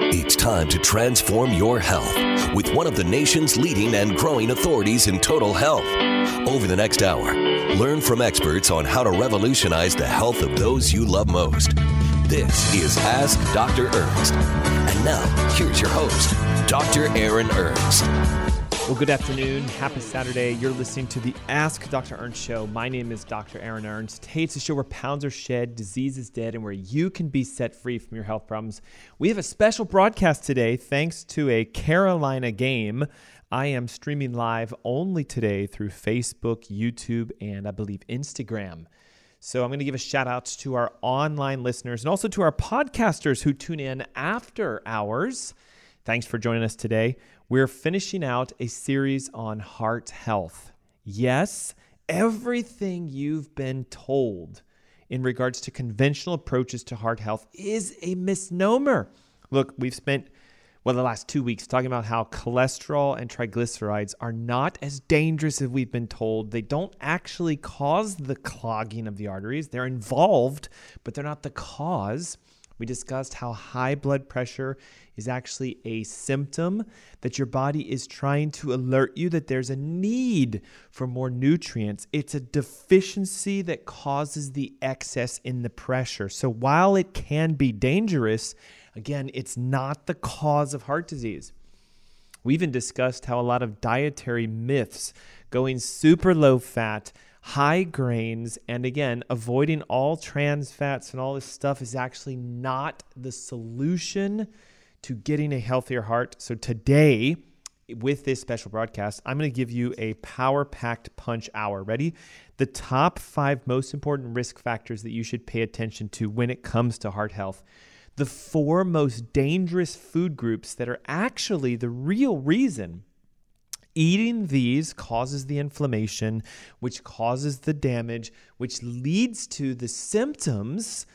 It's time to transform your health with one of the nation's leading and growing authorities in total health. Over the next hour, learn from experts on how to revolutionize the health of those you love most. This is Ask Dr. Ernst. And now, here's your host, Dr. Aaron Ernst. Well, good afternoon. Happy Saturday. You're listening to the Ask Dr. Ernst show. My name is Dr. Aaron Ernst. Hey, it's a show where pounds are shed, disease is dead, and where you can be set free from your health problems. We have a special broadcast today thanks to a Carolina game. I am streaming live only today through Facebook, YouTube, and I believe Instagram. So I'm going to give a shout out to our online listeners and also to our podcasters who tune in after hours. Thanks for joining us today. We're finishing out a series on heart health. Yes, everything you've been told in regards to conventional approaches to heart health is a misnomer. Look, we've spent well, the last two weeks talking about how cholesterol and triglycerides are not as dangerous as we've been told. They don't actually cause the clogging of the arteries, they're involved, but they're not the cause. We discussed how high blood pressure is actually a symptom that your body is trying to alert you that there's a need for more nutrients. It's a deficiency that causes the excess in the pressure. So while it can be dangerous, Again, it's not the cause of heart disease. We even discussed how a lot of dietary myths, going super low fat, high grains, and again, avoiding all trans fats and all this stuff is actually not the solution to getting a healthier heart. So today, with this special broadcast, I'm going to give you a power packed punch hour. Ready? The top five most important risk factors that you should pay attention to when it comes to heart health the four most dangerous food groups that are actually the real reason eating these causes the inflammation, which causes the damage, which leads to the symptoms,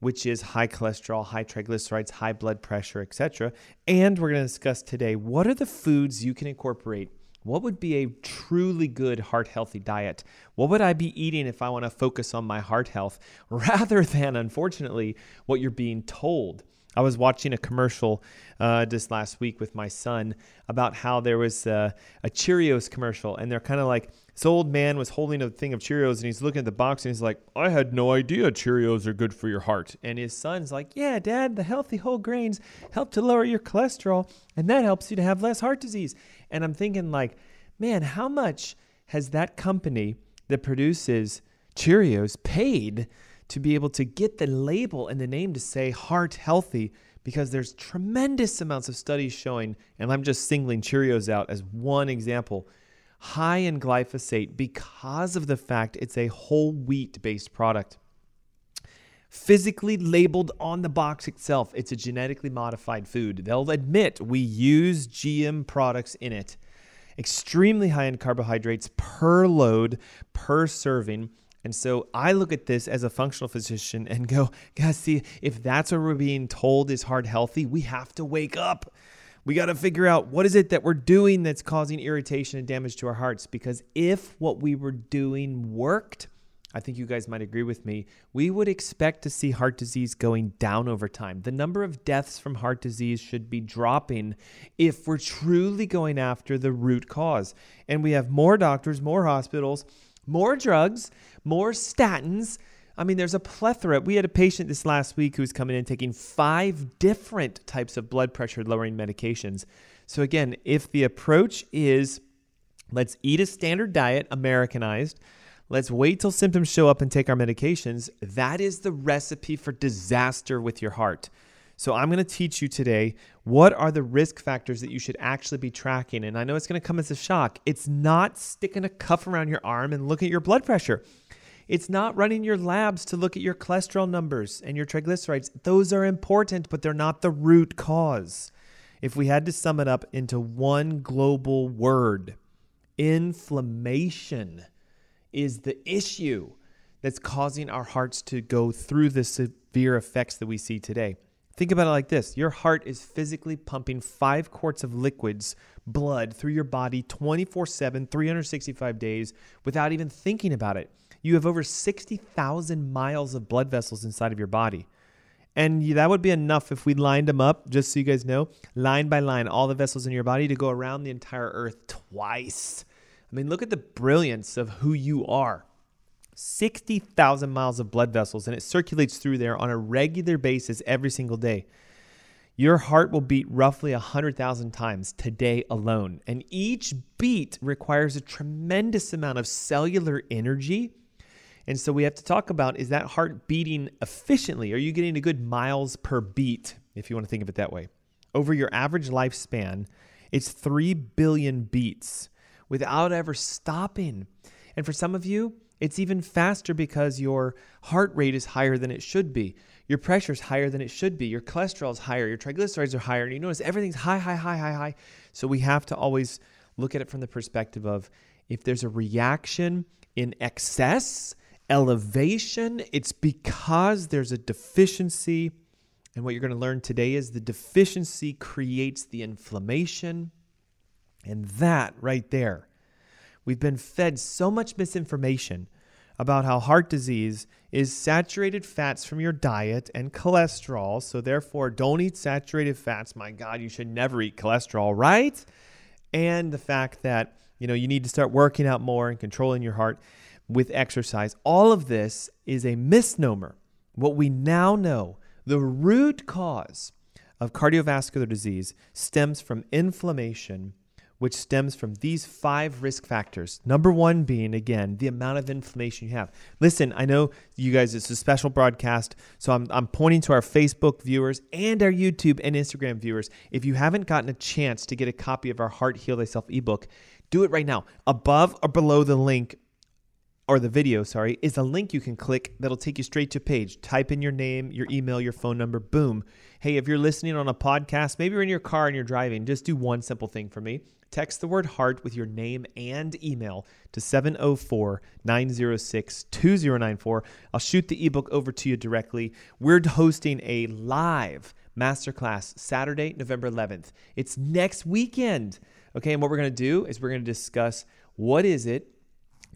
which is high cholesterol, high triglycerides, high blood pressure, etc. And we're going to discuss today what are the foods you can incorporate what would be a truly good heart healthy diet? What would I be eating if I want to focus on my heart health rather than, unfortunately, what you're being told? I was watching a commercial uh, just last week with my son about how there was a, a Cheerios commercial, and they're kind of like this old man was holding a thing of Cheerios, and he's looking at the box, and he's like, "I had no idea Cheerios are good for your heart." And his son's like, "Yeah, Dad, the healthy whole grains help to lower your cholesterol, and that helps you to have less heart disease." And I'm thinking, like, man, how much has that company that produces Cheerios paid to be able to get the label and the name to say heart healthy? Because there's tremendous amounts of studies showing, and I'm just singling Cheerios out as one example, high in glyphosate because of the fact it's a whole wheat based product physically labeled on the box itself. It's a genetically modified food. They'll admit we use GM products in it. Extremely high in carbohydrates per load, per serving. And so I look at this as a functional physician and go, guys, see, if that's what we're being told is heart healthy, we have to wake up. We got to figure out what is it that we're doing that's causing irritation and damage to our hearts. Because if what we were doing worked, I think you guys might agree with me, we would expect to see heart disease going down over time. The number of deaths from heart disease should be dropping if we're truly going after the root cause. And we have more doctors, more hospitals, more drugs, more statins. I mean, there's a plethora. We had a patient this last week who's coming in taking five different types of blood pressure lowering medications. So, again, if the approach is let's eat a standard diet, Americanized, Let's wait till symptoms show up and take our medications. That is the recipe for disaster with your heart. So I'm going to teach you today what are the risk factors that you should actually be tracking. And I know it's going to come as a shock. It's not sticking a cuff around your arm and look at your blood pressure. It's not running your labs to look at your cholesterol numbers and your triglycerides. Those are important, but they're not the root cause. If we had to sum it up into one global word, inflammation is the issue that's causing our hearts to go through the severe effects that we see today. Think about it like this your heart is physically pumping five quarts of liquids, blood, through your body 24 7, 365 days without even thinking about it. You have over 60,000 miles of blood vessels inside of your body. And that would be enough if we lined them up, just so you guys know, line by line, all the vessels in your body to go around the entire earth twice. I mean, look at the brilliance of who you are. 60,000 miles of blood vessels, and it circulates through there on a regular basis every single day. Your heart will beat roughly 100,000 times today alone. And each beat requires a tremendous amount of cellular energy. And so we have to talk about is that heart beating efficiently? Are you getting a good miles per beat, if you want to think of it that way? Over your average lifespan, it's 3 billion beats without ever stopping. And for some of you, it's even faster because your heart rate is higher than it should be. Your pressure is higher than it should be. Your cholesterol is higher. Your triglycerides are higher. And you notice everything's high, high, high, high, high. So we have to always look at it from the perspective of if there's a reaction in excess, elevation, it's because there's a deficiency. And what you're going to learn today is the deficiency creates the inflammation. And that right there We've been fed so much misinformation about how heart disease is saturated fats from your diet and cholesterol. So, therefore, don't eat saturated fats. My God, you should never eat cholesterol, right? And the fact that, you know, you need to start working out more and controlling your heart with exercise. All of this is a misnomer. What we now know, the root cause of cardiovascular disease stems from inflammation which stems from these five risk factors. Number one being, again, the amount of inflammation you have. Listen, I know you guys, it's a special broadcast, so I'm, I'm pointing to our Facebook viewers and our YouTube and Instagram viewers. If you haven't gotten a chance to get a copy of our Heart Heal Thyself ebook, do it right now. Above or below the link, or the video, sorry, is a link you can click that'll take you straight to page. Type in your name, your email, your phone number, boom. Hey, if you're listening on a podcast, maybe you're in your car and you're driving, just do one simple thing for me Text the word heart with your name and email to 704 906 2094. I'll shoot the ebook over to you directly. We're hosting a live masterclass Saturday, November 11th. It's next weekend. Okay, and what we're going to do is we're going to discuss what is it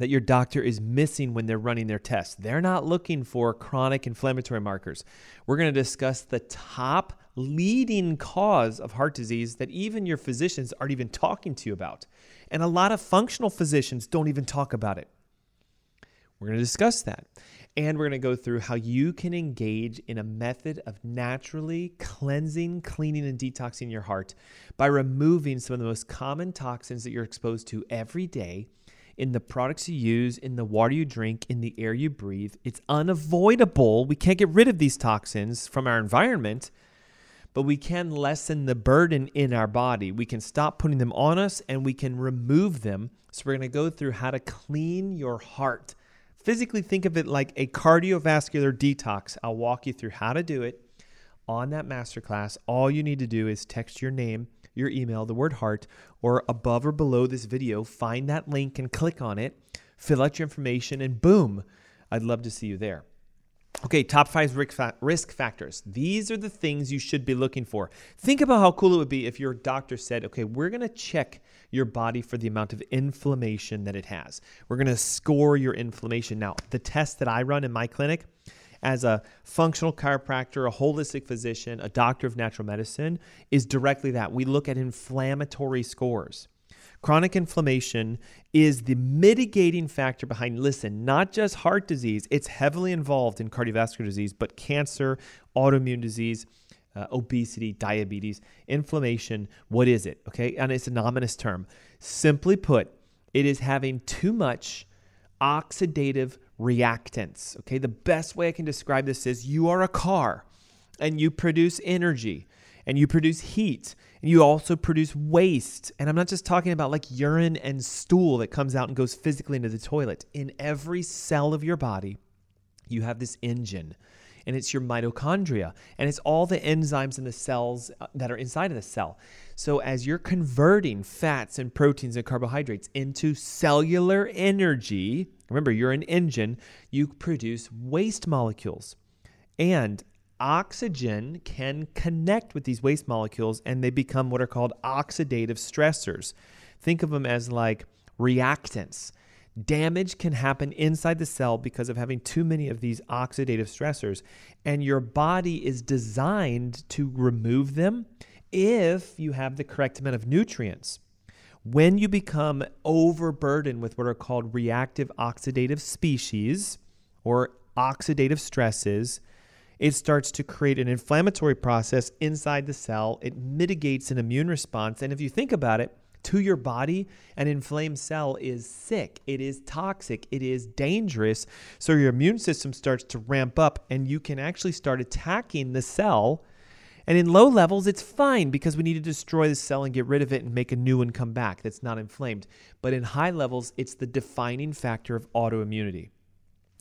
that your doctor is missing when they're running their tests. They're not looking for chronic inflammatory markers. We're going to discuss the top leading cause of heart disease that even your physicians aren't even talking to you about. And a lot of functional physicians don't even talk about it. We're going to discuss that. And we're going to go through how you can engage in a method of naturally cleansing, cleaning, and detoxing your heart by removing some of the most common toxins that you're exposed to every day in the products you use, in the water you drink, in the air you breathe. It's unavoidable. We can't get rid of these toxins from our environment but we can lessen the burden in our body. We can stop putting them on us and we can remove them. So, we're going to go through how to clean your heart. Physically, think of it like a cardiovascular detox. I'll walk you through how to do it on that masterclass. All you need to do is text your name, your email, the word heart, or above or below this video, find that link and click on it, fill out your information, and boom, I'd love to see you there. Okay, top five risk factors. These are the things you should be looking for. Think about how cool it would be if your doctor said, okay, we're going to check your body for the amount of inflammation that it has. We're going to score your inflammation. Now, the test that I run in my clinic as a functional chiropractor, a holistic physician, a doctor of natural medicine is directly that. We look at inflammatory scores. Chronic inflammation is the mitigating factor behind, listen, not just heart disease, it's heavily involved in cardiovascular disease, but cancer, autoimmune disease, uh, obesity, diabetes, inflammation. What is it? Okay. And it's an ominous term. Simply put, it is having too much oxidative reactants. Okay. The best way I can describe this is you are a car and you produce energy and you produce heat and you also produce waste. And I'm not just talking about like urine and stool that comes out and goes physically into the toilet. In every cell of your body, you have this engine and it's your mitochondria and it's all the enzymes in the cells uh, that are inside of the cell. So as you're converting fats and proteins and carbohydrates into cellular energy, remember you're an engine, you produce waste molecules. And oxygen can connect with these waste molecules and they become what are called oxidative stressors. Think of them as like reactants. Damage can happen inside the cell because of having too many of these oxidative stressors, and your body is designed to remove them if you have the correct amount of nutrients. When you become overburdened with what are called reactive oxidative species or oxidative stresses, it starts to create an inflammatory process inside the cell. It mitigates an immune response. And if you think about it, to your body, an inflamed cell is sick, it is toxic, it is dangerous. So your immune system starts to ramp up and you can actually start attacking the cell. And in low levels, it's fine because we need to destroy the cell and get rid of it and make a new one come back that's not inflamed. But in high levels, it's the defining factor of autoimmunity.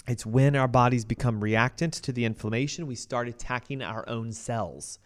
It's when our bodies become reactant to the inflammation, we start attacking our own cells.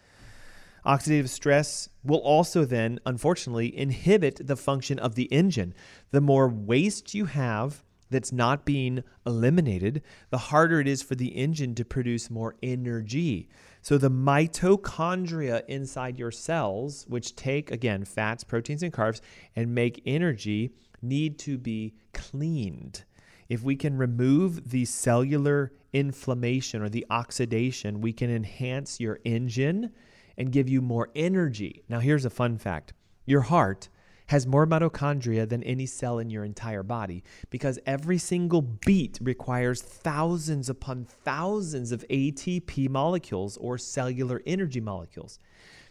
Oxidative stress will also then, unfortunately, inhibit the function of the engine. The more waste you have that's not being eliminated, the harder it is for the engine to produce more energy. So, the mitochondria inside your cells, which take, again, fats, proteins, and carbs and make energy, need to be cleaned. If we can remove the cellular inflammation or the oxidation, we can enhance your engine and give you more energy. Now, here's a fun fact your heart has more mitochondria than any cell in your entire body because every single beat requires thousands upon thousands of ATP molecules or cellular energy molecules.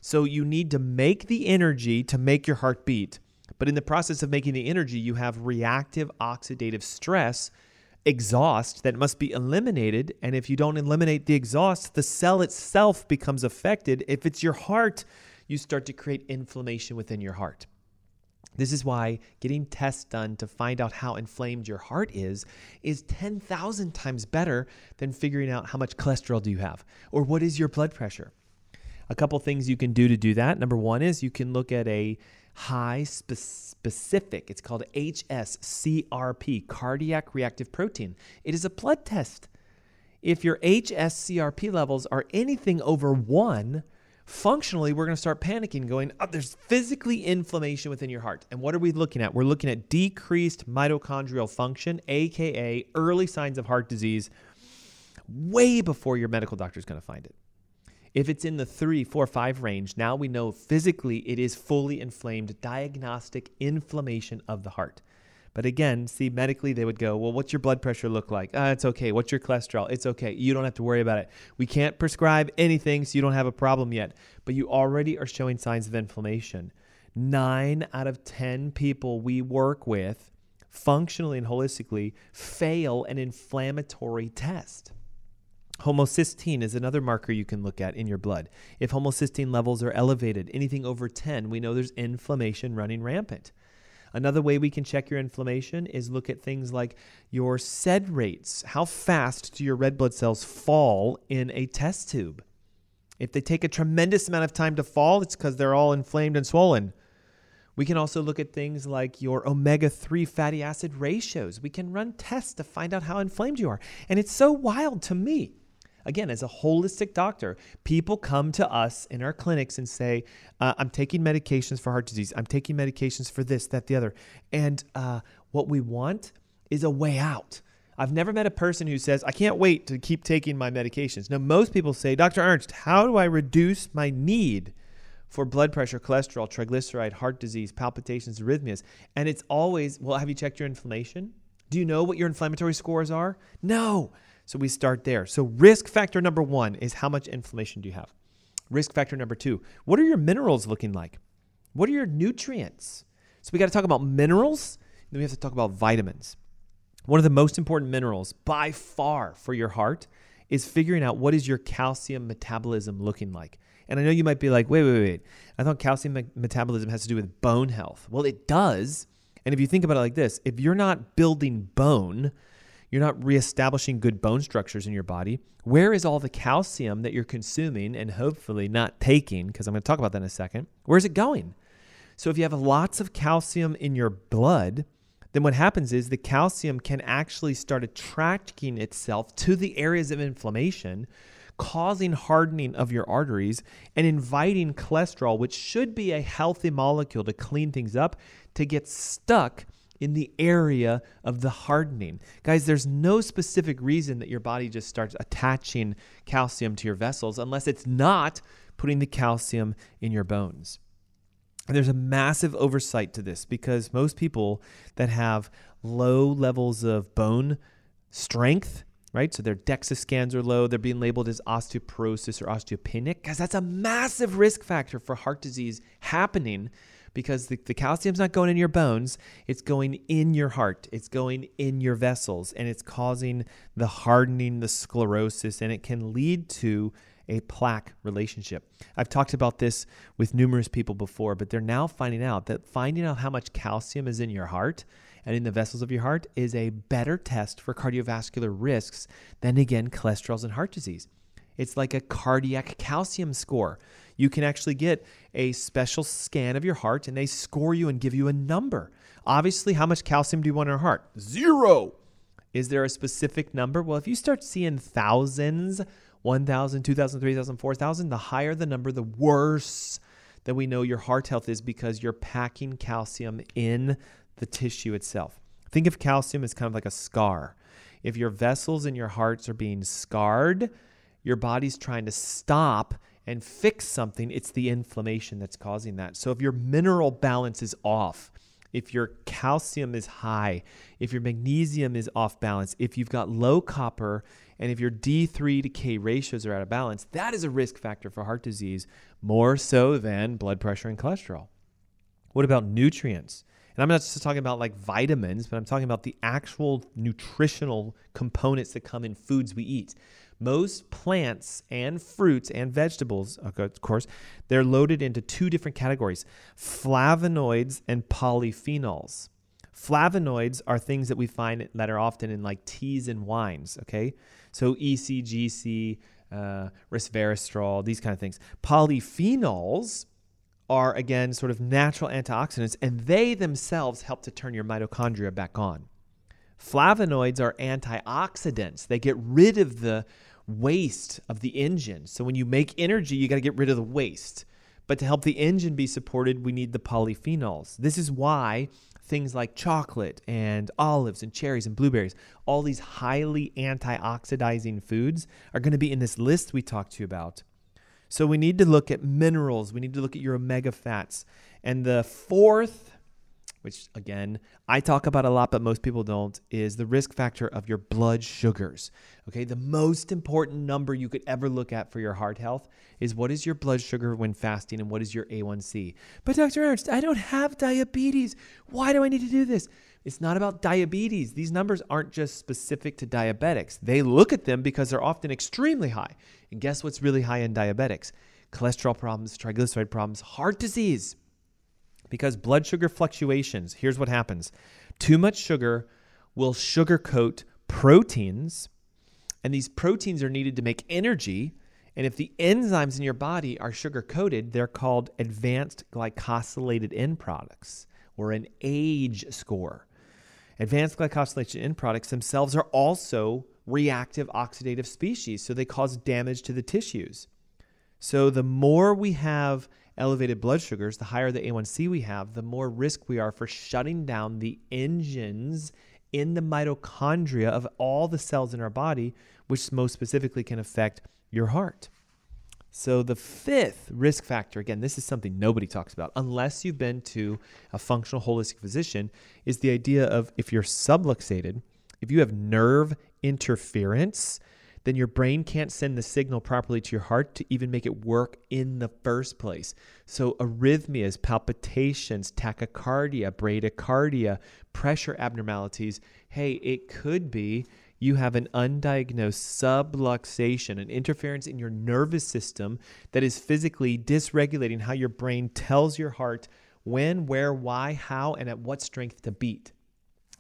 So you need to make the energy to make your heart beat. But in the process of making the energy, you have reactive oxidative stress exhaust that must be eliminated. And if you don't eliminate the exhaust, the cell itself becomes affected. If it's your heart, you start to create inflammation within your heart. This is why getting tests done to find out how inflamed your heart is is 10,000 times better than figuring out how much cholesterol do you have or what is your blood pressure. A couple things you can do to do that. Number 1 is you can look at a high spe- specific. It's called HSCRP, cardiac reactive protein. It is a blood test. If your HSCRP levels are anything over one, functionally, we're going to start panicking, going, oh, there's physically inflammation within your heart. And what are we looking at? We're looking at decreased mitochondrial function, AKA early signs of heart disease, way before your medical doctor is going to find it. If it's in the three, four, five range, now we know physically it is fully inflamed, diagnostic inflammation of the heart. But again, see, medically, they would go, Well, what's your blood pressure look like? Ah, it's okay. What's your cholesterol? It's okay. You don't have to worry about it. We can't prescribe anything, so you don't have a problem yet. But you already are showing signs of inflammation. Nine out of 10 people we work with, functionally and holistically, fail an inflammatory test. Homocysteine is another marker you can look at in your blood. If homocysteine levels are elevated, anything over 10, we know there's inflammation running rampant. Another way we can check your inflammation is look at things like your SED rates. How fast do your red blood cells fall in a test tube? If they take a tremendous amount of time to fall, it's because they're all inflamed and swollen. We can also look at things like your omega 3 fatty acid ratios. We can run tests to find out how inflamed you are. And it's so wild to me Again, as a holistic doctor, people come to us in our clinics and say, uh, I'm taking medications for heart disease. I'm taking medications for this, that, the other. And uh, what we want is a way out. I've never met a person who says, I can't wait to keep taking my medications. Now, most people say, Dr. Ernst, how do I reduce my need for blood pressure, cholesterol, triglyceride, heart disease, palpitations, arrhythmias? And it's always, well, have you checked your inflammation? Do you know what your inflammatory scores are? No. So we start there. So risk factor number one is how much inflammation do you have? Risk factor number two, what are your minerals looking like? What are your nutrients? So we got to talk about minerals, then we have to talk about vitamins. One of the most important minerals by far for your heart is figuring out what is your calcium metabolism looking like. And I know you might be like, wait, wait, wait. I thought calcium me- metabolism has to do with bone health. Well, it does. And if you think about it like this, if you're not building bone, you're not reestablishing good bone structures in your body, where is all the calcium that you're consuming and hopefully not taking? Because I'm going to talk about that in a second. Where's it going? So if you have lots of calcium in your blood, then what happens is the calcium can actually start attracting itself to the areas of inflammation, causing hardening of your arteries and inviting cholesterol, which should be a healthy molecule to clean things up, to get stuck in the area of the hardening. Guys, there's no specific reason that your body just starts attaching calcium to your vessels unless it's not putting the calcium in your bones. There's a massive oversight to this because most people that have low levels of bone strength, right? So their DEXA scans are low, they're being labeled as osteoporosis or osteopenic, because that's a massive risk factor for heart disease happening because the, the calcium's not going in your bones, it's going in your heart, it's going in your vessels, and it's causing the hardening, the sclerosis, and it can lead to a plaque relationship. I've talked about this with numerous people before, but they're now finding out that finding out how much calcium is in your heart and in the vessels of your heart is a better test for cardiovascular risks than, again, cholesterols and heart disease. It's like a cardiac calcium score. You can actually get a special scan of your heart and they score you and give you a number. Obviously, how much calcium do you want in your heart? Zero. Is there a specific number? Well, if you start seeing thousands, 1,000, 2,000, 3,000, 4,000, the higher the number, the worse that we know your heart health is because you're packing calcium in the tissue itself. Think of calcium as kind of like a scar. If your vessels in your hearts are being scarred, your body's trying to stop and fix something, it's the inflammation that's causing that. So if your mineral balance is off, if your calcium is high, if your magnesium is off balance, if you've got low copper, and if your D3 to K ratios are out of balance, that is a risk factor for heart disease more so than blood pressure and cholesterol. What about nutrients? And I'm not just talking about like vitamins, but I'm talking about the actual nutritional components that come in foods we eat. Most plants and fruits and vegetables, of course, they're loaded into two different categories flavonoids and polyphenols. Flavonoids are things that we find that are often in like teas and wines, okay? So ECGC, uh, resveratrol, these kind of things. Polyphenols are, again, sort of natural antioxidants, and they themselves help to turn your mitochondria back on. Flavonoids are antioxidants. They get rid of the waste of the engine. So when you make energy, you got to get rid of the waste. But to help the engine be supported, we need the polyphenols. This is why things like chocolate and olives and cherries and blueberries, all these highly antioxidizing foods are going to be in this list we talked to you about. So we need to look at minerals, we need to look at your omega fats. And the fourth which again, I talk about a lot, but most people don't, is the risk factor of your blood sugars. Okay, the most important number you could ever look at for your heart health is what is your blood sugar when fasting and what is your A1C. But Dr. Ernst, I don't have diabetes. Why do I need to do this? It's not about diabetes. These numbers aren't just specific to diabetics. They look at them because they're often extremely high. And guess what's really high in diabetics? Cholesterol problems, triglyceride problems, heart disease because blood sugar fluctuations, here's what happens too much sugar will sugarcoat proteins, and these proteins are needed to make energy. And if the enzymes in your body are sugar coated, they're called advanced glycosylated end products or an age score. Advanced glycosylated end products themselves are also reactive oxidative species, so they cause damage to the tissues. So the more we have elevated blood sugars, the higher the A1C we have, the more risk we are for shutting down the engines in the mitochondria of all the cells in our body, which most specifically can affect your heart. So, the fifth risk factor, again, this is something nobody talks about unless you've been to a functional holistic physician, is the idea of if you're subluxated, if you have nerve interference, then your brain can't send the signal properly to your heart to even make it work in the first place. So, arrhythmias, palpitations, tachycardia, bradycardia, pressure abnormalities hey, it could be you have an undiagnosed subluxation, an interference in your nervous system that is physically dysregulating how your brain tells your heart when, where, why, how, and at what strength to beat.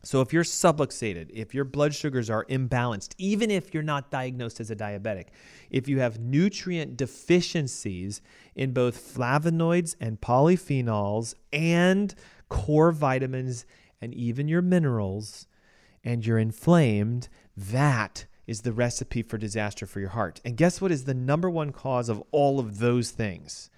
So, if you're subluxated, if your blood sugars are imbalanced, even if you're not diagnosed as a diabetic, if you have nutrient deficiencies in both flavonoids and polyphenols and core vitamins and even your minerals, and you're inflamed, that is the recipe for disaster for your heart. And guess what is the number one cause of all of those things?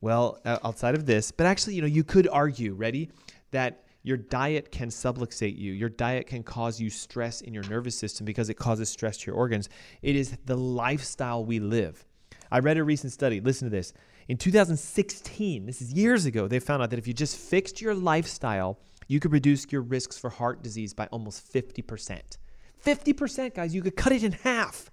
Well, outside of this, but actually, you know, you could argue, ready, that your diet can subluxate you. Your diet can cause you stress in your nervous system because it causes stress to your organs. It is the lifestyle we live. I read a recent study. Listen to this. In 2016, this is years ago, they found out that if you just fixed your lifestyle, you could reduce your risks for heart disease by almost 50%. 50%, guys, you could cut it in half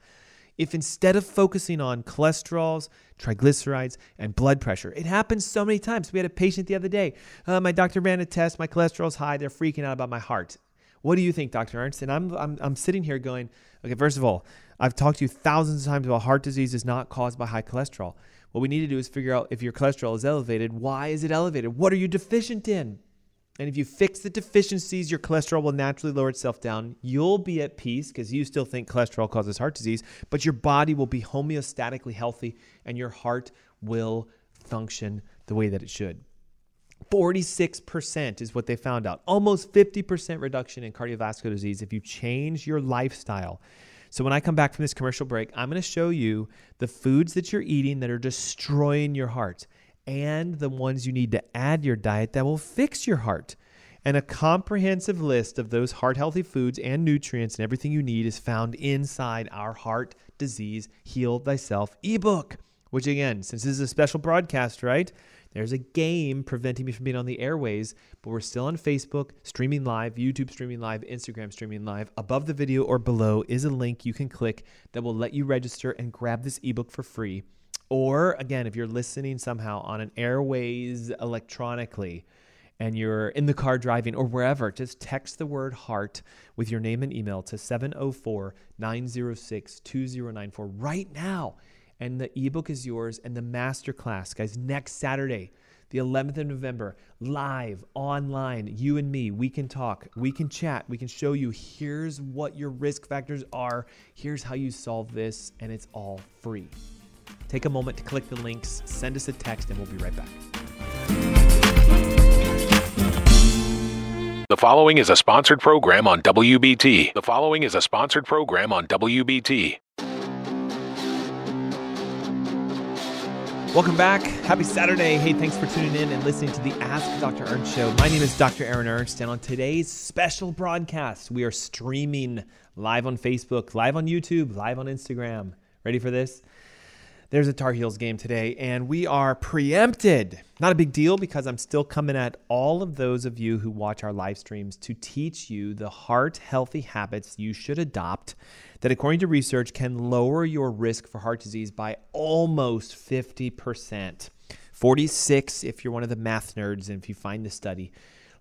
if instead of focusing on cholesterols, triglycerides, and blood pressure, it happens so many times. We had a patient the other day. Uh, my doctor ran a test. My cholesterol's high. They're freaking out about my heart. What do you think, Dr. Ernst? And I'm, I'm, I'm sitting here going, okay, first of all, I've talked to you thousands of times about heart disease is not caused by high cholesterol. What we need to do is figure out if your cholesterol is elevated, why is it elevated? What are you deficient in? And if you fix the deficiencies, your cholesterol will naturally lower itself down. You'll be at peace because you still think cholesterol causes heart disease, but your body will be homeostatically healthy and your heart will function the way that it should. 46% is what they found out. Almost 50% reduction in cardiovascular disease if you change your lifestyle. So, when I come back from this commercial break, I'm going to show you the foods that you're eating that are destroying your heart and the ones you need to add your diet that will fix your heart. And a comprehensive list of those heart healthy foods and nutrients and everything you need is found inside our Heart Disease Heal Thyself ebook. Which, again, since this is a special broadcast, right? There's a game preventing me from being on the airways, but we're still on Facebook, streaming live, YouTube streaming live, Instagram streaming live. Above the video or below is a link you can click that will let you register and grab this ebook for free. Or again, if you're listening somehow on an airways electronically and you're in the car driving or wherever, just text the word heart with your name and email to 704 906 2094 right now. And the ebook is yours and the masterclass, guys, next Saturday, the 11th of November, live online, you and me, we can talk, we can chat, we can show you here's what your risk factors are, here's how you solve this, and it's all free. Take a moment to click the links, send us a text, and we'll be right back. The following is a sponsored program on WBT. The following is a sponsored program on WBT. Welcome back. Happy Saturday. Hey, thanks for tuning in and listening to the Ask Dr. Ernst show. My name is Dr. Aaron Ernst, and on today's special broadcast, we are streaming live on Facebook, live on YouTube, live on Instagram. Ready for this? There's a Tar Heels game today, and we are preempted. Not a big deal because I'm still coming at all of those of you who watch our live streams to teach you the heart healthy habits you should adopt that, according to research, can lower your risk for heart disease by almost 50%. 46 if you're one of the math nerds and if you find the study.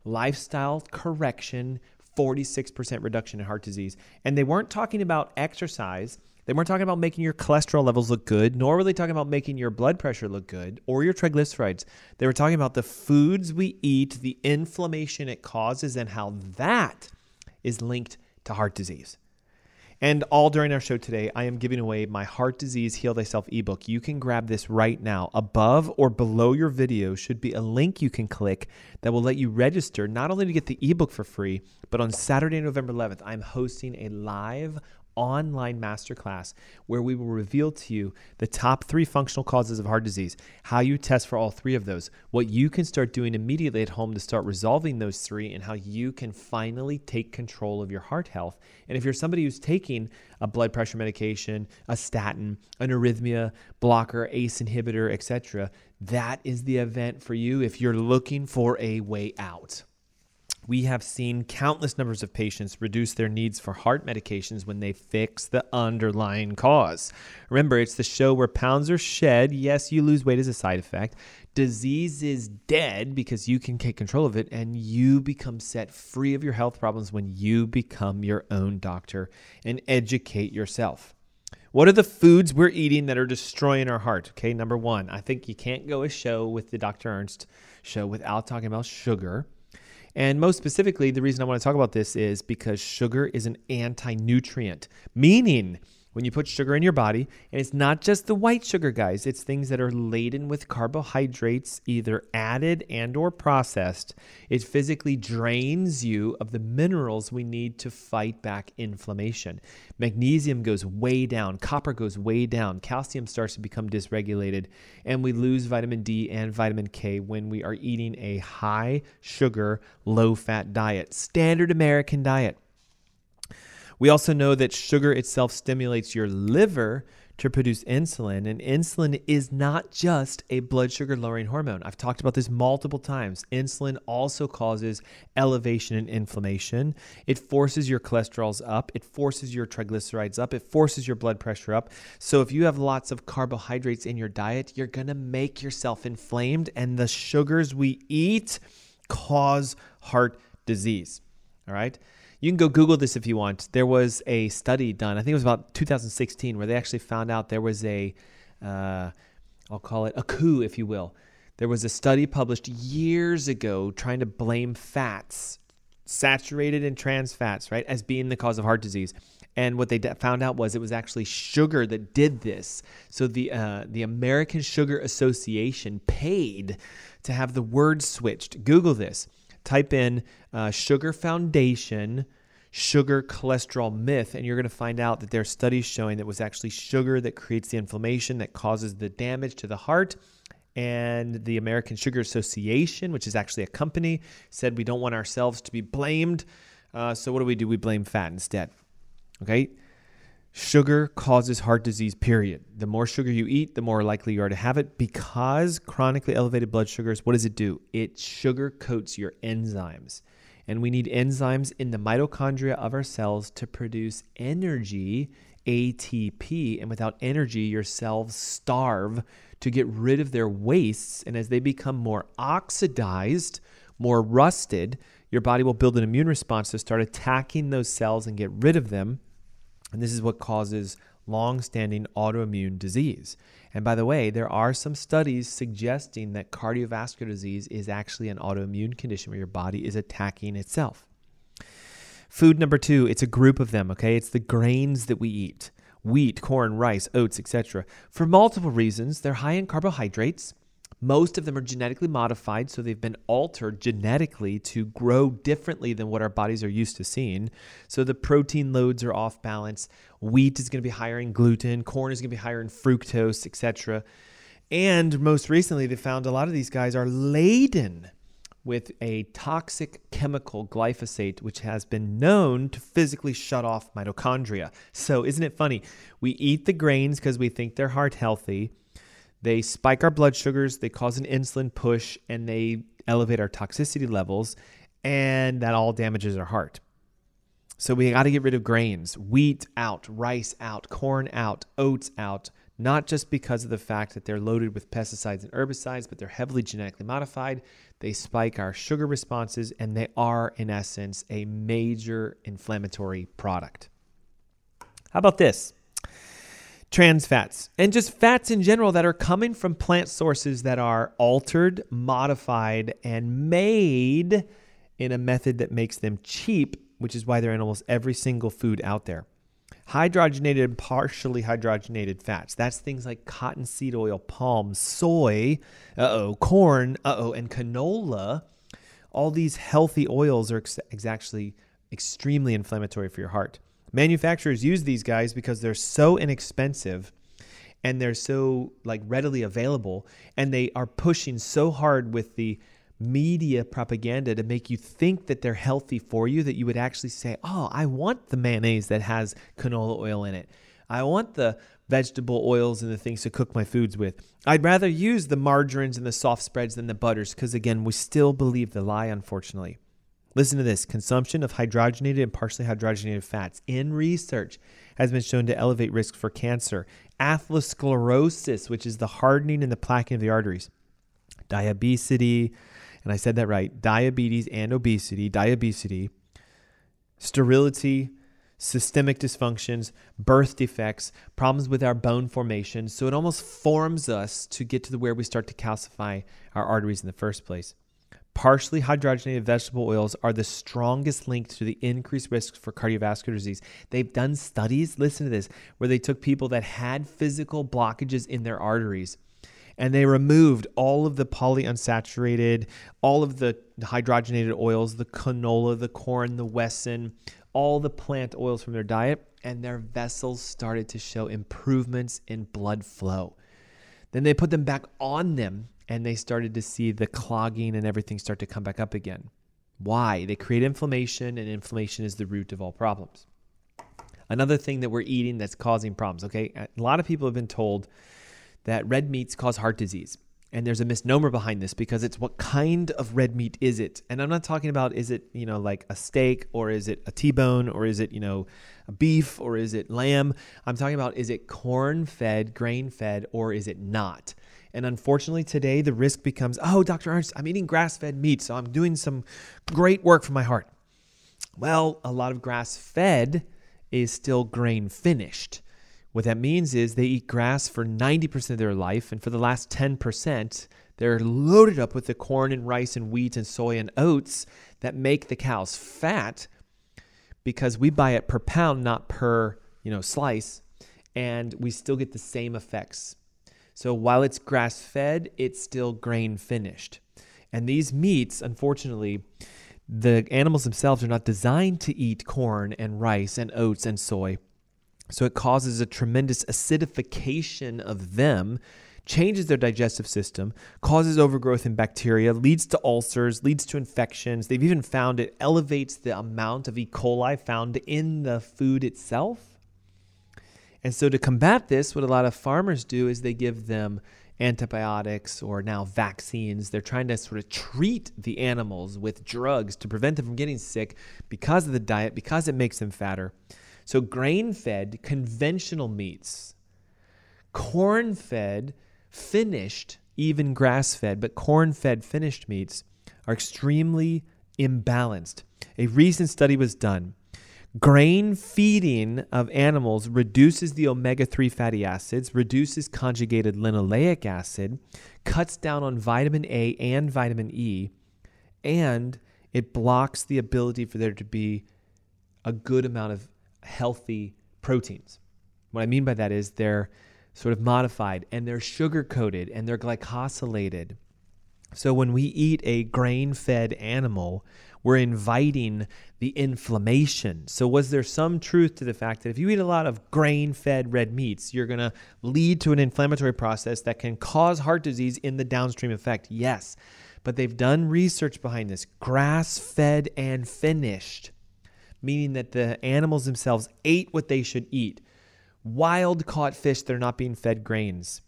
Lifestyle correction, 46% reduction in heart disease. And they weren't talking about exercise they weren't talking about making your cholesterol levels look good, nor were they talking about making your blood pressure look good or your triglycerides. They were talking about the foods we eat, the inflammation it causes, and how that is linked to heart disease. And all during our show today, I am giving away my Heart Disease Heal Thyself ebook. You can grab this right now. Above or below your video should be a link you can click that will let you register not only to get the ebook for free, but on Saturday, November 11th, I'm hosting a live online masterclass where we will reveal to you the top three functional causes of heart disease, how you test for all three of those, what you can start doing immediately at home to start resolving those three, and how you can finally take control of your heart health. And if you're somebody who's taking a blood pressure medication, a statin, an arrhythmia blocker, ACE inhibitor, etc., that is the event for you if you're looking for a way out. We have seen countless numbers of patients reduce their needs for heart medications when they fix the underlying cause. Remember, it's the show where pounds are shed. Yes, you lose weight as a side effect. Disease is dead because you can take control of it and you become set free of your health problems when you become your own doctor and educate yourself. What are the foods we're eating that are destroying our heart? Okay, number one, I think you can't go a show with the Dr. Ernst show without talking about sugar. And most specifically, the reason I want to talk about this is because sugar is an anti nutrient, meaning when you put sugar in your body, and it's not just the white sugar guys, it's things that are laden with carbohydrates, either added and or processed. It physically drains you of the minerals we need to fight back inflammation. Magnesium goes way down, copper goes way down, calcium starts to become dysregulated, and we lose vitamin D and vitamin K when we are eating a high sugar, low fat diet, standard American diet. We also know that sugar itself stimulates your liver to produce insulin, and insulin is not just a blood sugar lowering hormone. I've talked about this multiple times. Insulin also causes elevation and inflammation. It forces your cholesterols up, it forces your triglycerides up, it forces your blood pressure up. So, if you have lots of carbohydrates in your diet, you're gonna make yourself inflamed, and the sugars we eat cause heart disease. All right. You can go Google this if you want. There was a study done, I think it was about 2016, where they actually found out there was a, uh, I'll call it a coup, if you will. There was a study published years ago trying to blame fats, saturated and trans fats, right, as being the cause of heart disease. And what they found out was it was actually sugar that did this. So the uh, the American Sugar Association paid to have the word switched. Google this type in uh, sugar foundation sugar cholesterol myth and you're going to find out that there are studies showing that it was actually sugar that creates the inflammation that causes the damage to the heart and the American Sugar Association, which is actually a company, said we don't want ourselves to be blamed. Uh, so what do we do? We blame fat instead. Okay. Sugar causes heart disease, period. The more sugar you eat, the more likely you are to have it because chronically elevated blood sugars, what does it do? It sugar coats your enzymes. And we need enzymes in the mitochondria of our cells to produce energy, ATP. And without energy, your cells starve to get rid of their wastes. And as they become more oxidized, more rusted, your body will build an immune response to start attacking those cells and get rid of them and this is what causes long standing autoimmune disease. And by the way, there are some studies suggesting that cardiovascular disease is actually an autoimmune condition where your body is attacking itself. Food number two, it's a group of them, okay? It's the grains that we eat wheat, corn, rice, oats, etc. For multiple reasons, they're high in carbohydrates most of them are genetically modified, so they've been altered genetically to grow differently than what our bodies are used to seeing. So the protein loads are off balance. Wheat is going to be higher in gluten, corn is going to be higher in fructose, etc. And most recently, they found a lot of these guys are laden with a toxic chemical glyphosate, which has been known to physically shut off mitochondria. So, isn't it funny? We eat the grains because we think they're heart healthy they spike our blood sugars, they cause an insulin push, and they elevate our toxicity levels, and that all damages our heart. So we got to get rid of grains, wheat out, rice out, corn out, oats out, not just because of the fact that they're loaded with pesticides and herbicides, but they're heavily genetically modified. They spike our sugar responses, and they are, in essence, a major inflammatory product. How about this? Trans fats and just fats in general that are coming from plant sources that are altered, modified, and made in a method that makes them cheap, which is why they're in almost every single food out there. Hydrogenated and partially hydrogenated fats. That's things like cottonseed oil, palm, soy, uh oh, corn, uh oh, and canola. All these healthy oils are ex- actually extremely inflammatory for your heart. Manufacturers use these guys because they're so inexpensive and they're so like readily available and they are pushing so hard with the media propaganda to make you think that they're healthy for you that you would actually say, "Oh, I want the mayonnaise that has canola oil in it. I want the vegetable oils and the things to cook my foods with. I'd rather use the margarines and the soft spreads than the butters because again, we still believe the lie unfortunately. Listen to this consumption of hydrogenated and partially hydrogenated fats in research has been shown to elevate risk for cancer, atherosclerosis, which is the hardening and the plaquing of the arteries, diabetes, and I said that right diabetes and obesity, diabetes, sterility, systemic dysfunctions, birth defects, problems with our bone formation. So it almost forms us to get to the where we start to calcify our arteries in the first place. Partially hydrogenated vegetable oils are the strongest link to the increased risk for cardiovascular disease. They've done studies, listen to this, where they took people that had physical blockages in their arteries and they removed all of the polyunsaturated, all of the hydrogenated oils, the canola, the corn, the Wesson, all the plant oils from their diet, and their vessels started to show improvements in blood flow. Then they put them back on them, and they started to see the clogging and everything start to come back up again. Why? They create inflammation, and inflammation is the root of all problems. Another thing that we're eating that's causing problems, okay? A lot of people have been told that red meats cause heart disease. And there's a misnomer behind this because it's what kind of red meat is it? And I'm not talking about is it, you know, like a steak or is it a T-bone or is it, you know, beef or is it lamb? I'm talking about is it corn-fed, grain-fed or is it not? And unfortunately today the risk becomes, "Oh, Dr. Ernst, I'm eating grass-fed meat, so I'm doing some great work for my heart." Well, a lot of grass-fed is still grain finished. What that means is they eat grass for 90% of their life, and for the last 10%, they're loaded up with the corn and rice and wheat and soy and oats that make the cows fat because we buy it per pound, not per, you know, slice, and we still get the same effects. So while it's grass fed, it's still grain finished. And these meats, unfortunately, the animals themselves are not designed to eat corn and rice and oats and soy. So it causes a tremendous acidification of them, changes their digestive system, causes overgrowth in bacteria, leads to ulcers, leads to infections. They've even found it elevates the amount of E. coli found in the food itself. And so to combat this, what a lot of farmers do is they give them antibiotics or now vaccines. They're trying to sort of treat the animals with drugs to prevent them from getting sick because of the diet, because it makes them fatter. So, grain fed, conventional meats, corn fed, finished, even grass fed, but corn fed finished meats are extremely imbalanced. A recent study was done. Grain feeding of animals reduces the omega 3 fatty acids, reduces conjugated linoleic acid, cuts down on vitamin A and vitamin E, and it blocks the ability for there to be a good amount of healthy proteins. What I mean by that is they're sort of modified and they're sugar coated and they're glycosylated. So when we eat a grain fed animal, we're inviting the inflammation. So, was there some truth to the fact that if you eat a lot of grain fed red meats, you're going to lead to an inflammatory process that can cause heart disease in the downstream effect? Yes. But they've done research behind this grass fed and finished meaning that the animals themselves ate what they should eat. Wild caught fish that are not being fed grains.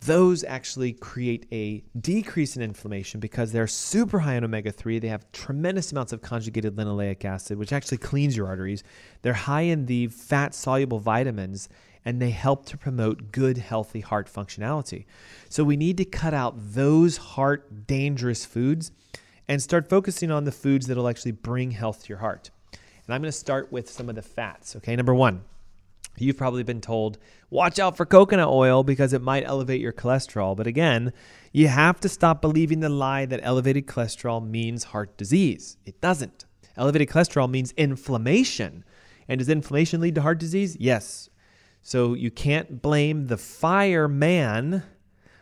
Those actually create a decrease in inflammation because they're super high in omega 3. They have tremendous amounts of conjugated linoleic acid, which actually cleans your arteries. They're high in the fat soluble vitamins and they help to promote good, healthy heart functionality. So we need to cut out those heart dangerous foods and start focusing on the foods that will actually bring health to your heart. And I'm going to start with some of the fats. Okay, number one, you've probably been told, watch out for coconut oil because it might elevate your cholesterol. But again, you have to stop believing the lie that elevated cholesterol means heart disease. It doesn't. Elevated cholesterol means inflammation. And does inflammation lead to heart disease? Yes. So you can't blame the fireman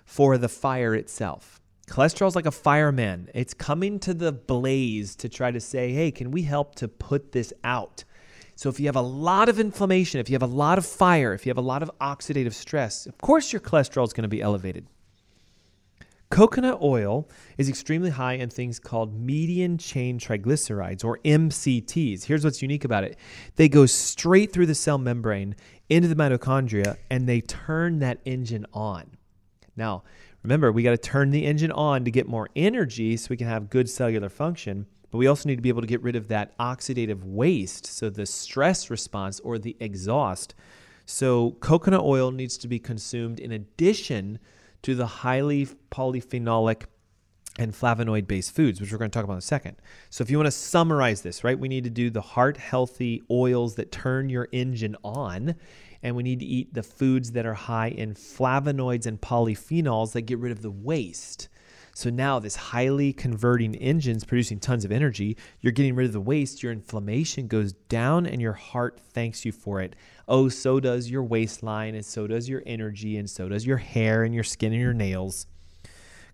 for the fire itself. Cholesterol is like a fireman. It's coming to the blaze to try to say, hey, can we help to put this out? So if you have a lot of inflammation, if you have a lot of fire, if you have a lot of oxidative stress, of course your cholesterol is going to be elevated. Coconut oil is extremely high in things called medium chain triglycerides or MCTs. Here's what's unique about it they go straight through the cell membrane into the mitochondria and they turn that engine on. Now, Remember, we got to turn the engine on to get more energy so we can have good cellular function, but we also need to be able to get rid of that oxidative waste, so the stress response or the exhaust. So, coconut oil needs to be consumed in addition to the highly polyphenolic and flavonoid based foods, which we're going to talk about in a second. So, if you want to summarize this, right, we need to do the heart healthy oils that turn your engine on, and we need to eat the foods that are high in flavonoids and polyphenols that get rid of the waste. So now this highly converting engine's producing tons of energy. You're getting rid of the waste. Your inflammation goes down and your heart thanks you for it. Oh, so does your waistline and so does your energy and so does your hair and your skin and your nails.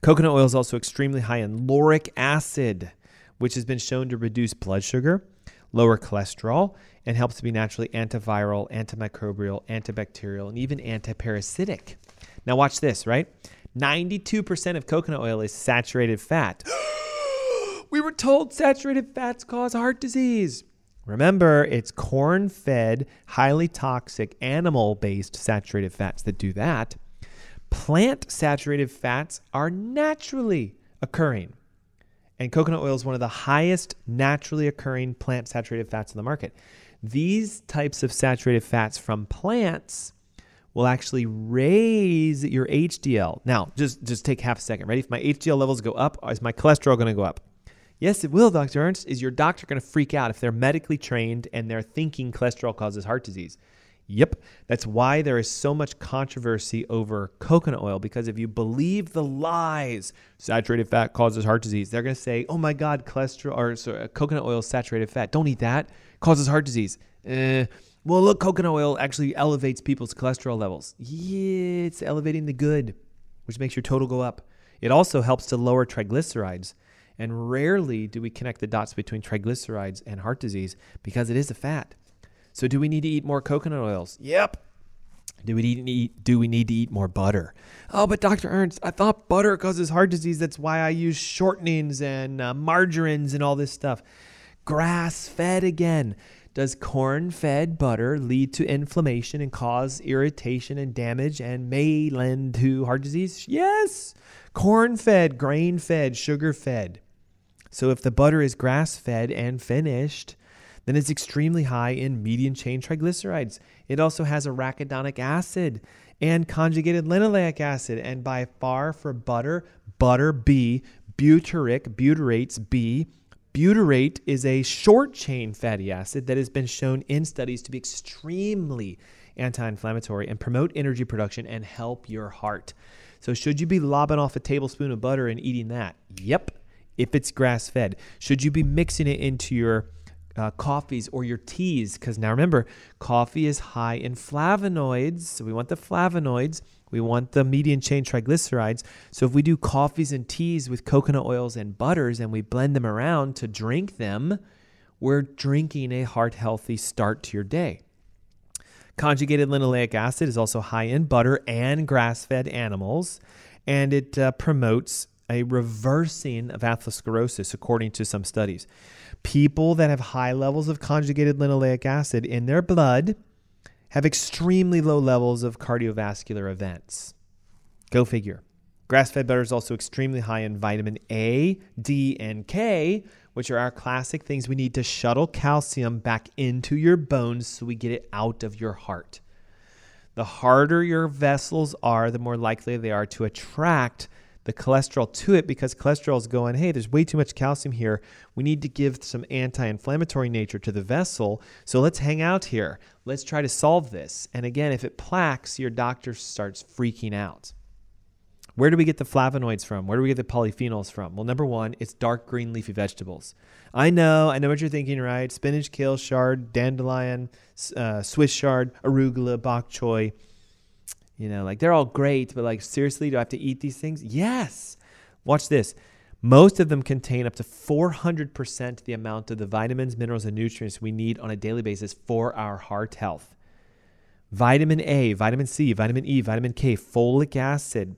Coconut oil is also extremely high in lauric acid, which has been shown to reduce blood sugar, lower cholesterol, and helps to be naturally antiviral, antimicrobial, antibacterial, and even antiparasitic. Now, watch this, right? 92% of coconut oil is saturated fat. we were told saturated fats cause heart disease. Remember, it's corn fed, highly toxic, animal based saturated fats that do that. Plant saturated fats are naturally occurring. And coconut oil is one of the highest naturally occurring plant saturated fats in the market. These types of saturated fats from plants will actually raise your HDL. Now, just, just take half a second. Ready? If my HDL levels go up, is my cholesterol going to go up? Yes, it will, Dr. Ernst. Is your doctor going to freak out if they're medically trained and they're thinking cholesterol causes heart disease? Yep, that's why there is so much controversy over coconut oil because if you believe the lies, saturated fat causes heart disease, they're going to say, "Oh my God, cholesterol or sorry, coconut oil saturated fat. Don't eat that. Causes heart disease." Eh, well, look, coconut oil actually elevates people's cholesterol levels. Yeah, it's elevating the good, which makes your total go up. It also helps to lower triglycerides. And rarely do we connect the dots between triglycerides and heart disease because it is a fat. So do we need to eat more coconut oils? Yep. Do we need to eat, do we need to eat more butter? Oh, but Dr. Ernst, I thought butter causes heart disease. That's why I use shortenings and uh, margarines and all this stuff. Grass fed again. Does corn fed butter lead to inflammation and cause irritation and damage and may lend to heart disease? Yes. Corn fed, grain fed, sugar fed. So if the butter is grass fed and finished, then it's extremely high in medium chain triglycerides. It also has arachidonic acid and conjugated linoleic acid. And by far for butter, butter B, butyric, butyrates B. Butyrate is a short chain fatty acid that has been shown in studies to be extremely anti inflammatory and promote energy production and help your heart. So, should you be lobbing off a tablespoon of butter and eating that? Yep, if it's grass fed. Should you be mixing it into your uh, coffees or your teas because now remember coffee is high in flavonoids so we want the flavonoids we want the medium chain triglycerides. So if we do coffees and teas with coconut oils and butters and we blend them around to drink them we're drinking a heart healthy start to your day. Conjugated linoleic acid is also high in butter and grass-fed animals and it uh, promotes a reversing of atherosclerosis according to some studies. People that have high levels of conjugated linoleic acid in their blood have extremely low levels of cardiovascular events. Go figure. Grass fed butter is also extremely high in vitamin A, D, and K, which are our classic things we need to shuttle calcium back into your bones so we get it out of your heart. The harder your vessels are, the more likely they are to attract the cholesterol to it because cholesterol is going, hey, there's way too much calcium here. We need to give some anti inflammatory nature to the vessel. So let's hang out here. Let's try to solve this. And again, if it plaques, your doctor starts freaking out. Where do we get the flavonoids from? Where do we get the polyphenols from? Well, number one, it's dark green leafy vegetables. I know, I know what you're thinking, right? Spinach, kale, chard, dandelion, uh, Swiss chard, arugula, bok choy. You know, like they're all great, but like seriously, do I have to eat these things? Yes. Watch this. Most of them contain up to 400% the amount of the vitamins, minerals, and nutrients we need on a daily basis for our heart health. Vitamin A, vitamin C, vitamin E, vitamin K, folic acid,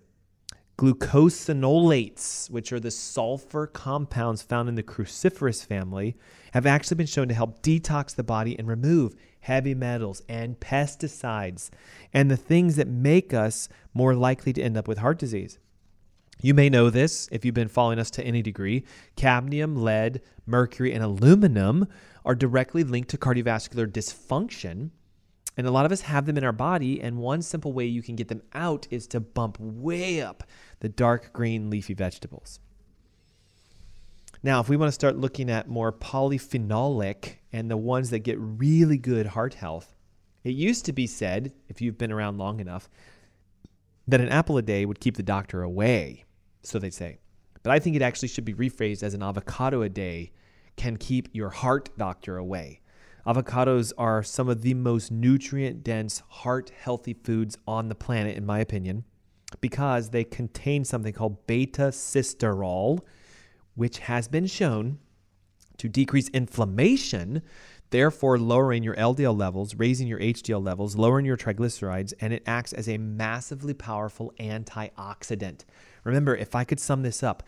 glucosinolates, which are the sulfur compounds found in the cruciferous family, have actually been shown to help detox the body and remove heavy metals and pesticides and the things that make us more likely to end up with heart disease. You may know this if you've been following us to any degree. Cadmium, lead, mercury, and aluminum are directly linked to cardiovascular dysfunction And a lot of us have them in our body, and one simple way you can get them out is to bump way up the dark green leafy vegetables. Now, if we want to start looking at more polyphenolic and the ones that get really good heart health, it used to be said, if you've been around long enough, that an apple a day would keep the doctor away, so they say. But I think it actually should be rephrased as an avocado a day can keep your heart doctor away. Avocados are some of the most nutrient dense, heart healthy foods on the planet, in my opinion, because they contain something called beta sitosterol, which has been shown to decrease inflammation, therefore lowering your LDL levels, raising your HDL levels, lowering your triglycerides, and it acts as a massively powerful antioxidant. Remember, if I could sum this up,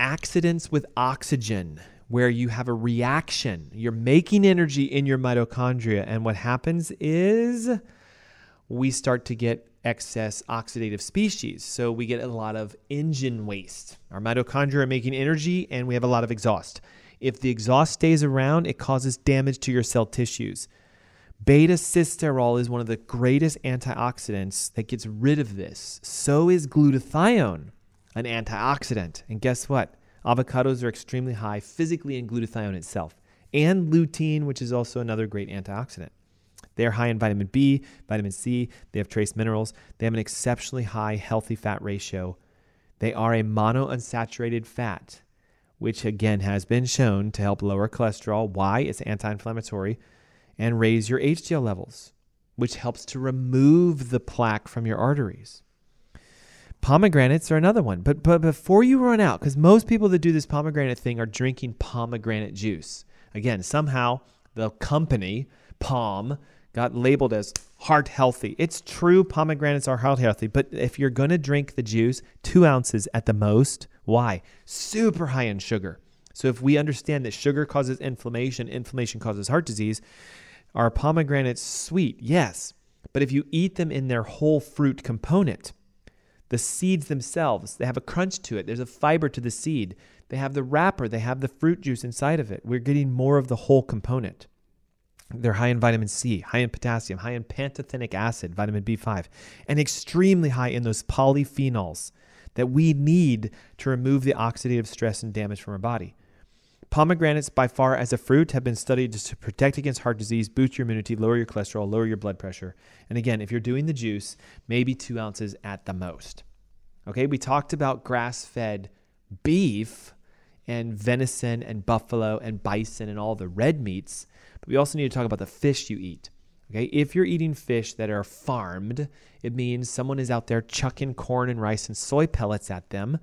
accidents with oxygen where you have a reaction. You're making energy in your mitochondria. And what happens is we start to get excess oxidative species. So we get a lot of engine waste. Our mitochondria are making energy and we have a lot of exhaust. If the exhaust stays around, it causes damage to your cell tissues. Beta sitosterol is one of the greatest antioxidants that gets rid of this. So is glutathione, an antioxidant. And guess what? Avocados are extremely high physically in glutathione itself and lutein, which is also another great antioxidant. They are high in vitamin B, vitamin C, they have trace minerals, they have an exceptionally high healthy fat ratio. They are a monounsaturated fat, which again has been shown to help lower cholesterol. Why? It's anti inflammatory and raise your HDL levels, which helps to remove the plaque from your arteries. Pomegranates are another one. But but before you run out, because most people that do this pomegranate thing are drinking pomegranate juice. Again, somehow the company, POM, got labeled as heart healthy. It's true, pomegranates are heart healthy, but if you're going to drink the juice, two ounces at the most. Why? Super high in sugar. So if we understand that sugar causes inflammation, inflammation causes heart disease, are pomegranates sweet? Yes. But if you eat them in their whole fruit component, the seeds themselves, they have a crunch to it. There's a fiber to the seed. They have the wrapper, they have the fruit juice inside of it. We're getting more of the whole component. They're high in vitamin C, high in potassium, high in pantothenic acid, vitamin B5, and extremely high in those polyphenols that we need to remove the oxidative stress and damage from our body. Pomegranates, by far as a fruit, have been studied to protect against heart disease, boost your immunity, lower your cholesterol, lower your blood pressure. And again, if you're doing the juice, maybe two ounces at the most. Okay, we talked about grass fed beef and venison and buffalo and bison and all the red meats, but we also need to talk about the fish you eat. Okay, if you're eating fish that are farmed, it means someone is out there chucking corn and rice and soy pellets at them,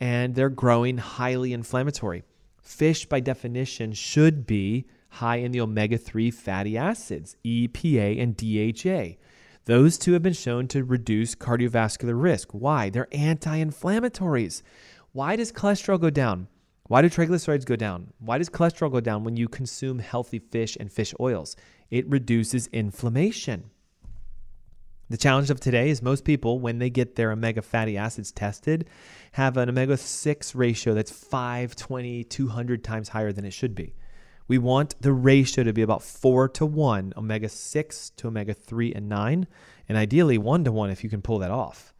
and they're growing highly inflammatory. Fish, by definition, should be high in the omega 3 fatty acids, EPA and DHA. Those two have been shown to reduce cardiovascular risk. Why? They're anti inflammatories. Why does cholesterol go down? Why do triglycerides go down? Why does cholesterol go down when you consume healthy fish and fish oils? It reduces inflammation. The challenge of today is most people, when they get their omega fatty acids tested, have an omega 6 ratio that's 5, 20, 200 times higher than it should be. We want the ratio to be about 4 to 1, omega 6 to omega 3 and 9, and ideally 1 to 1 if you can pull that off.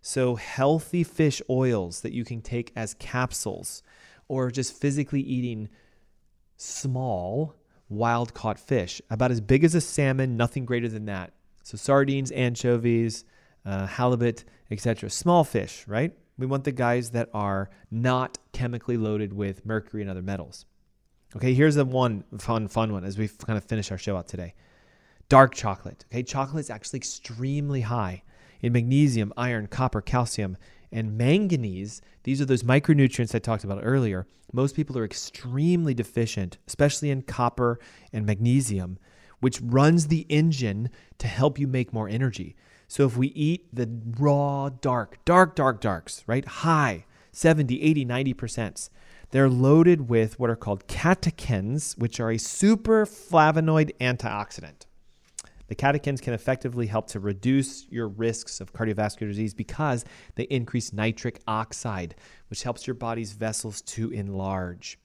So, healthy fish oils that you can take as capsules or just physically eating small wild caught fish, about as big as a salmon, nothing greater than that so sardines, anchovies, uh, halibut, etc. Small fish, right? We want the guys that are not chemically loaded with mercury and other metals. Okay, here's the one fun, fun one as we kind of finish our show out today. Dark chocolate. Okay, chocolate is actually extremely high in magnesium, iron, copper, calcium, and manganese. These are those micronutrients I talked about earlier. Most people are extremely deficient, especially in copper and magnesium which runs the engine to help you make more energy. So if we eat the raw, dark, dark, dark darks, right? High, 70, 80, 90%, they're loaded with what are called catechins, which are a super flavonoid antioxidant. The catechins can effectively help to reduce your risks of cardiovascular disease because they increase nitric oxide, which helps your body's vessels to enlarge.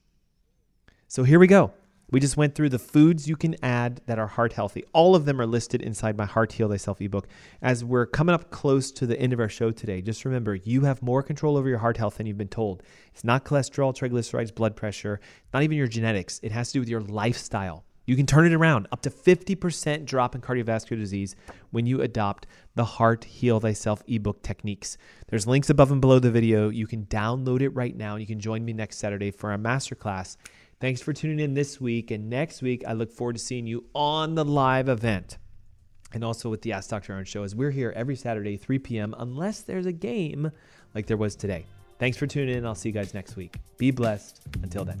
So here we go. We just went through the foods you can add that are heart healthy. All of them are listed inside my Heart Heal Thyself ebook. As we're coming up close to the end of our show today, just remember you have more control over your heart health than you've been told. It's not cholesterol, triglycerides, blood pressure, not even your genetics. It has to do with your lifestyle. You can turn it around up to 50% drop in cardiovascular disease when you adopt the Heart Heal Thyself ebook techniques. There's links above and below the video. You can download it right now and you can join me next Saturday for our masterclass. Thanks for tuning in this week. And next week, I look forward to seeing you on the live event and also with the Ask Dr. Ernst show as we're here every Saturday, 3 p.m., unless there's a game like there was today. Thanks for tuning in. I'll see you guys next week. Be blessed. Until then.